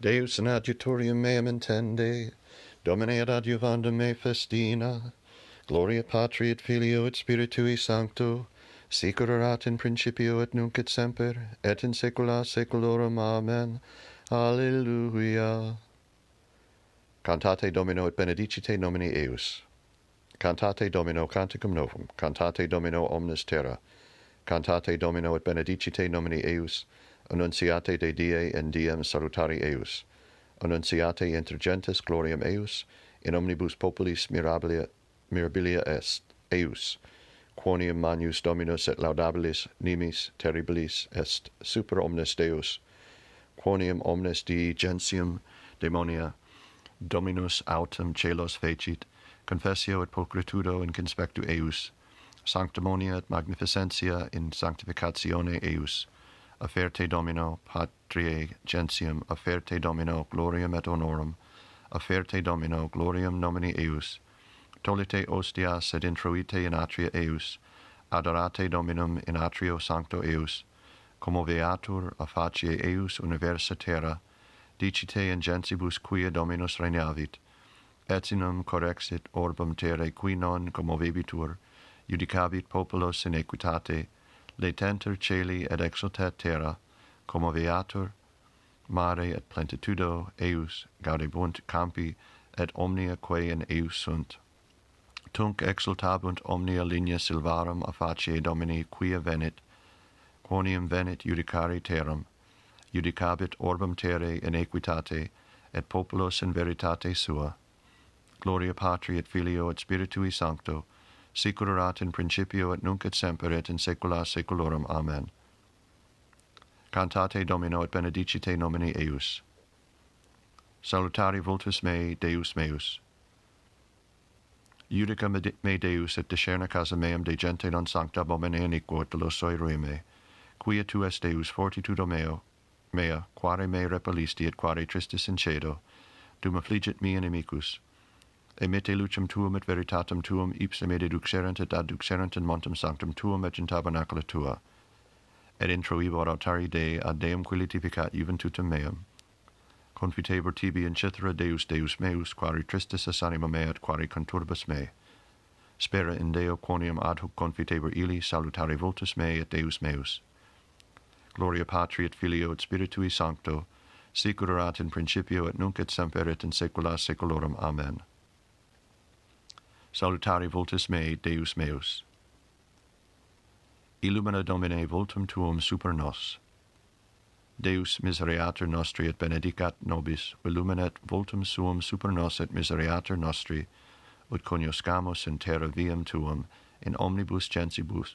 Deus in adjutorium meam intende, Domine ad adjuvandum me festina, Gloria Patri et Filio et Spiritui Sancto, sicur erat in principio et nunc et semper, et in saecula saeculorum. Amen. Alleluia. Cantate Domino et benedicite nomini eius. Cantate Domino canticum novum, cantate Domino omnes terra, cantate Domino et benedicite nomini eius, annunciate de die in diem salutari eius, annunciate inter gentes gloriam eius, in omnibus populis mirabilia, mirabilia est, eius, quonium manus dominus et laudabilis nimis terribilis est super omnes Deus, quonium omnes Dii gentium demonia dominus autem celos fecit, confessio et pulchritudo in conspectu eius, sanctimonia et magnificentia in sanctificatione eius, Afferte Domino patriae gentium, afferte Domino gloriam et honorum, afferte Domino gloriam nomini eius, tolite ostia sed introite in atria eius, adorate Dominum in atrio sancto eius, commoveatur a facie eius universa terra, dicite in gentibus quia Dominus regnavit, etinum correxit orbum terrae qui non commovebitur, judicabit populos in equitate, letenter celi et exultat terra, commoveatur mare et plentitudo eius gaudebunt campi et omnia quae in eius sunt. Tunc exultabunt omnia linea silvarum a facie Domini quia venit, quonium venit judicari terram, judicabit orbem terrae in equitate, et populos in veritate sua. Gloria Patri et Filio et Spiritui Sancto, sicurat in principio et nunc et semper et in saecula saeculorum. Amen. Cantate Domino et benedicite nomine eius. Salutari vultus mei, Deus meus. Iudica me Deus et discerna casa meam de gente non sancta bomene iniquo et delosoi ruime. Quia tu est Deus fortitudo meo, mea, quare me repelisti et quare tristis incedo, dum affligit mi inimicus, emete lucem tuum et veritatem tuum ipse me deduxerent et adduxerent in montem sanctum tuum et in tabernacula tua. Et introibor autari Dei ad Deum quilitificat juventutem meum. Confitebor tibi in cithra Deus Deus meus, quari tristis es anima mea et quari conturbas me. Spera in Deo quonium ad hoc confitebor ili salutari voltus mei et Deus meus. Gloria Patri et Filio et Spiritui Sancto, sicur erat in principio et nunc et semper et in saecula saeculorum. Amen salutari vultus mei, Deus meus. Illumina Domine vultum tuum super nos. Deus misereatur nostri et benedicat nobis, illuminet vultum suum super nos et misereatur nostri, ut conioscamus in terra viam tuum, in omnibus gensibus,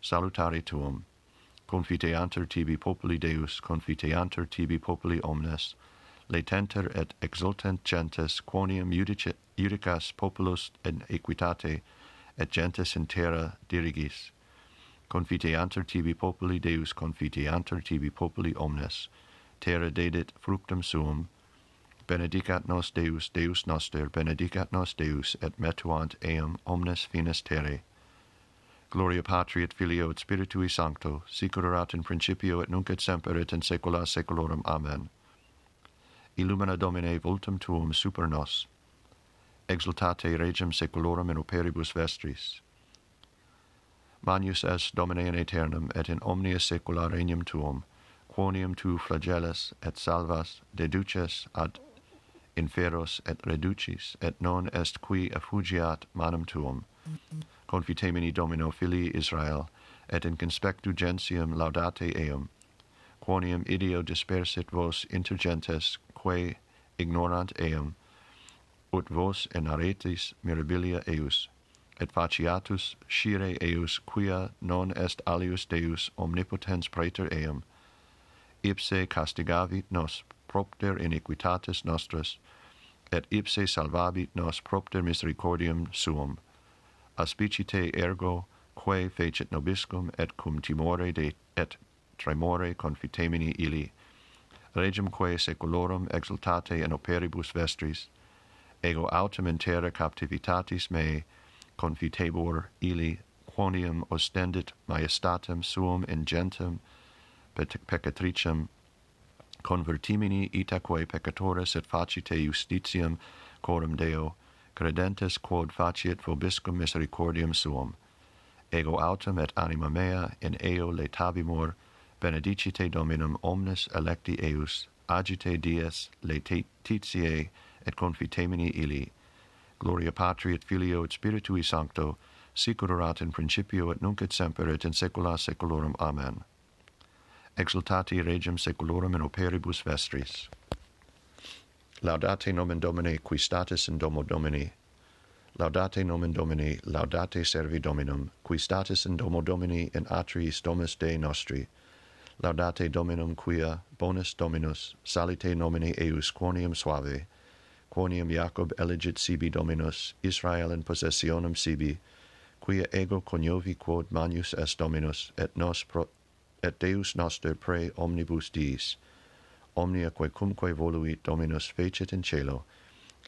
salutari tuum. Confiteantur tibi populi Deus, confiteantur tibi populi omnes, latenter et exultent gentes, quonium judicit irigas populus in equitate, et gentes in terra dirigis. Confiteantur tibi populi Deus, confiteantur tibi populi omnes, terra dedit fructum suum, benedicat nos Deus, Deus noster, benedicat nos Deus, et metuant eum omnes finis terrae. Gloria Patri et Filio et Spiritui Sancto, sic erat in principio et nunc et semper et in saecula saeculorum. Amen. Illumina Domine vultum tuum super nos, exultate regem saeculorum in operibus vestris. Magnus est Domine in aeternum et in omnia saecula regnum tuum, quonium tu flagellas et salvas, deduces ad inferos et reducis, et non est qui effugiat manum tuum. Confitemini Domino filii Israel, et in conspectu gentium laudate eum, quonium ideo dispersit vos inter gentes, quae ignorant eum, ut vos enaretis mirabilia eius, et faciatus scire eius quia non est alius Deus omnipotens praeter eum, ipse castigavit nos propter iniquitates nostras, et ipse salvabit nos propter misericordium suum. Aspicite ergo, quae fecit nobiscum et cum timore de et tremore confitemini illi, regem quae seculorum exultate in operibus vestris, ego autem intera captivitatis mei confitebor ili quonium ostendit majestatem suum ingentem peccatricem convertimini itaque peccatoris et facite justitiam coram Deo credentes quod faciet vobiscum misericordiam suum. Ego autem et anima mea in eo laetabimur benedicite dominum omnes electi eius agite dies laetitiae et confitemini illi. Gloria Patri et Filio et Spiritui Sancto, sicur in principio et nunc et semper et in saecula saeculorum. Amen. Exultati regem saeculorum in operibus vestris. Laudate nomen Domini, qui status in domo Domini. Laudate nomen Domini, laudate servi Dominum, qui status in domo Domini in atriis domus Dei nostri. Laudate Dominum quia, bonus Dominus, salite nomine eius quonium suave, quonium Jacob elegit sibi Dominus, Israel in possessionem sibi, quia ego coniovi quod manius est Dominus, et nos pro, et Deus noster pre omnibus diis, omnia quae cumque voluit Dominus fecit in cielo,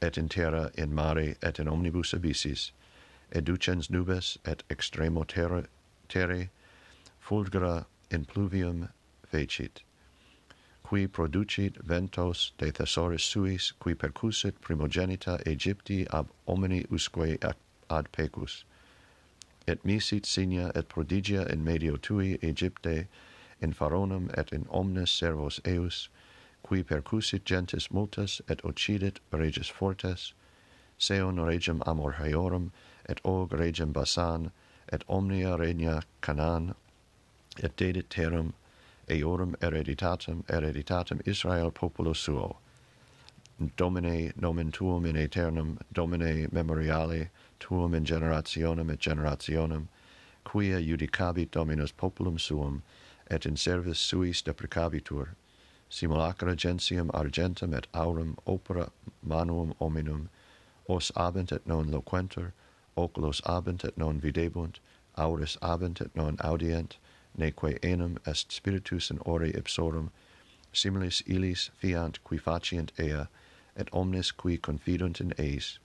et in terra, in mare, et in omnibus abyssis, educens nubes, et extremo terra, terre, fulgura in pluvium fecit qui producit ventos de thesauris suis, qui percusit primogenita Egypti ab omni usque ad pecus. Et misit signa et prodigia in medio tui Egypte, in faronum et in omnes servos eus, qui percusit gentes multas et occidit reges fortes, seon regem amor haiorum, et og regem basan, et omnia regna canan, et dedit terram, eorum hereditatem hereditatem Israel populo suo. Domine nomen tuum in aeternum domine memoriale tuum in generationem et generationem quia judicabit dominus populum suum et in servis suis deprecabitur simulacra gentium argentum et aurum opera manuum hominum os abent et non loquentur oculos abent et non videbunt auris abent et non audient neque enim est spiritus in ore ipsorum, similis illis fiant qui faciant ea, et omnes qui confidunt in eis,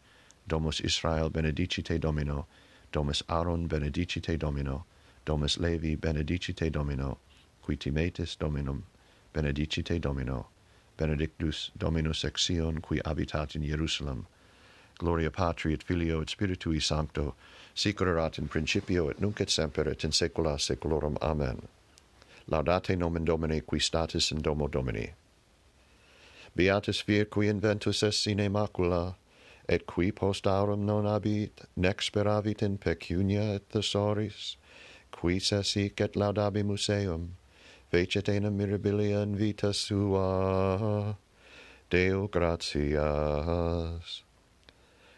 domus Israel benedicite Domino, domus Aaron benedicite Domino, domus Levi benedicite Domino, qui timetis Dominum, benedicite Domino, benedictus Dominus ex Sion qui habitat in Jerusalem, Gloria Patri et Filio et Spiritui Sancto, sic erat in principio et nunc et semper et in saecula saeculorum. Amen. Laudate nomen Domini qui statis in domo Domini. Beatus vir qui inventus est sine macula, et qui post aurum non abit, nec speravit in pecunia et thesauris, qui sesic et laudabimus eum, fecit enim mirabilia in vita sua, Deo gratias.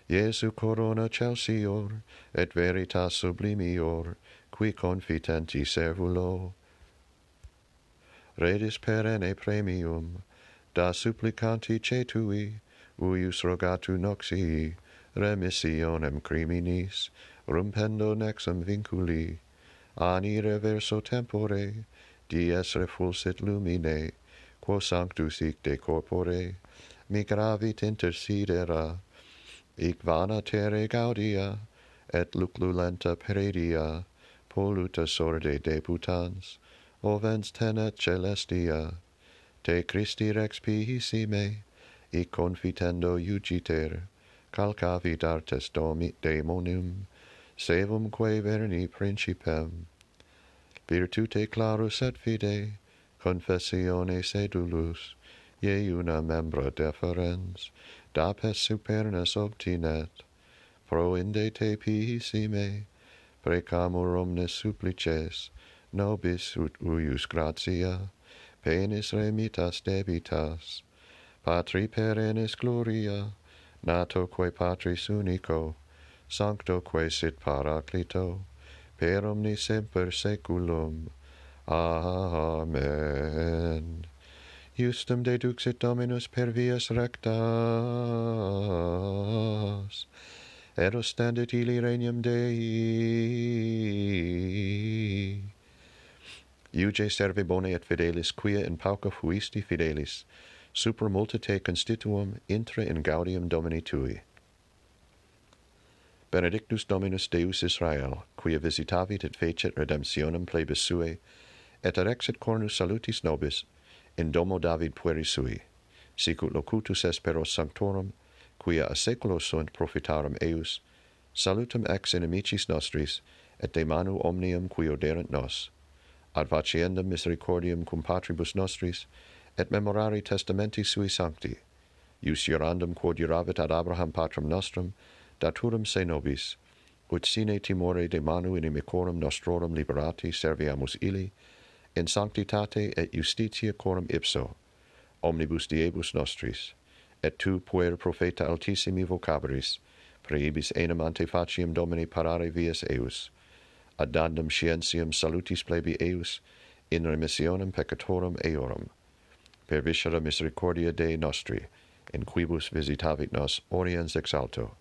Jesu corona celsior, et veritas sublimior, qui confitenti servulo. Redis perenne premium, da supplicanti cetui, uius rogatu noxii, remissionem criminis, rumpendo nexum vinculi, ani reverso tempore, dies refulsit lumine, quo sanctus hic de corpore, migravit intersidera, Igvana terre gaudia, et luclulenta peredia, polluta sorde deputans, ovens tenet celestia, te Christi rex pihissime, ic confitendo iugiter, calcavit artes domi demonium, sevum quae verni principem. Virtute clarus et fide, confessione sedulus, ie una membra deferens, dapes supernas obtinet, pro inde te pihissime, precamur omnes supplices, nobis ut uius gratia, penis remitas debitas, patri perennis gloria, natoque patris unico, sancto quae sit paraclito, per omni semper saeculum. Amen justum deduxit Dominus per vias rectas, ero standet ili regnum Dei. Iuge serve bone et fidelis, quia in pauca fuisti fidelis, super multitae constituum intra in gaudium Domini tui. Benedictus Dominus Deus Israel, quia visitavit et fecit redemptionem plebis sue, et erexit cornus salutis nobis, in domo David pueri sui, sicut locutus esperos sanctorum, quia a seculo sunt profitarum eius, salutum ex inimicis nostris, et de manu omnium qui oderent nos, ad faciendum misericordium cum patribus nostris, et memorari testamenti sui sancti, ius jurandum quod juravit ad Abraham patrum nostrum, daturum se nobis, ut sine timore de manu inimicorum nostrorum liberati serviamus illi, in sanctitate et justitia quorum ipso, omnibus diebus nostris, et tu puer profeta altissimi vocabris, preibis enam ante faciam Domini parare vias eius, ad dandum scientiam salutis plebi eius, in remissionem peccatorum eorum, per viscera misericordia Dei nostri, in quibus visitavit nos oriens ex alto,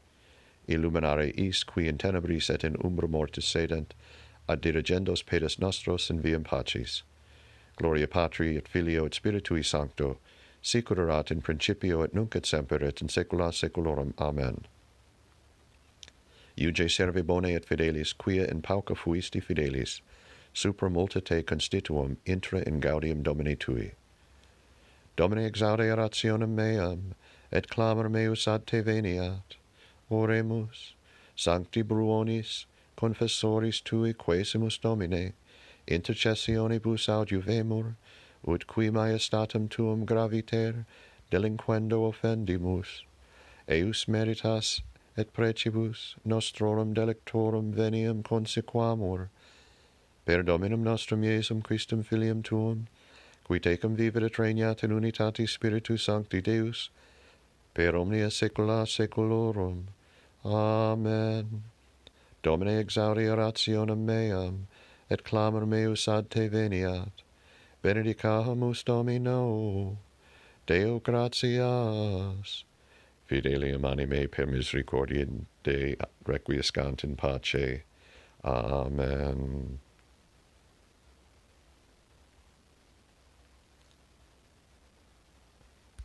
illuminare is qui in tenebris et in umbra mortis sedent, ad dirigendos pedes nostros in viam pacis. Gloria Patri et Filio et Spiritui Sancto, sicur erat in principio et nunc et semper et in saecula saeculorum. Amen. Iuge serve bone et fidelis, quia in pauca fuisti fidelis, supra multa te constituum intra in gaudium Domini tui. Domine exaudi orationem meam, et clamor meus ad te veniat. Oremus, sancti bruonis, confessoris tui quesimus Domine, intercessionibus audiuvemur ut qui maestatem tuum graviter, delinquendo offendimus, eius meritas et precibus nostrorum delectorum veniam consequamur, per Dominum nostrum Iesum Christum Filium Tuum, qui tecum vivit et regnat in unitate Spiritus Sancti Deus, per omnia saecula saeculorum. Amen. Domine exaudi orationem meam, et clamor meus ad te veniat. Benedicamus Domino, Deo gratias. Fidelium anime per misericordia de requiescant in pace. Amen.